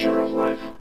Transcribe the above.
pleasure of life.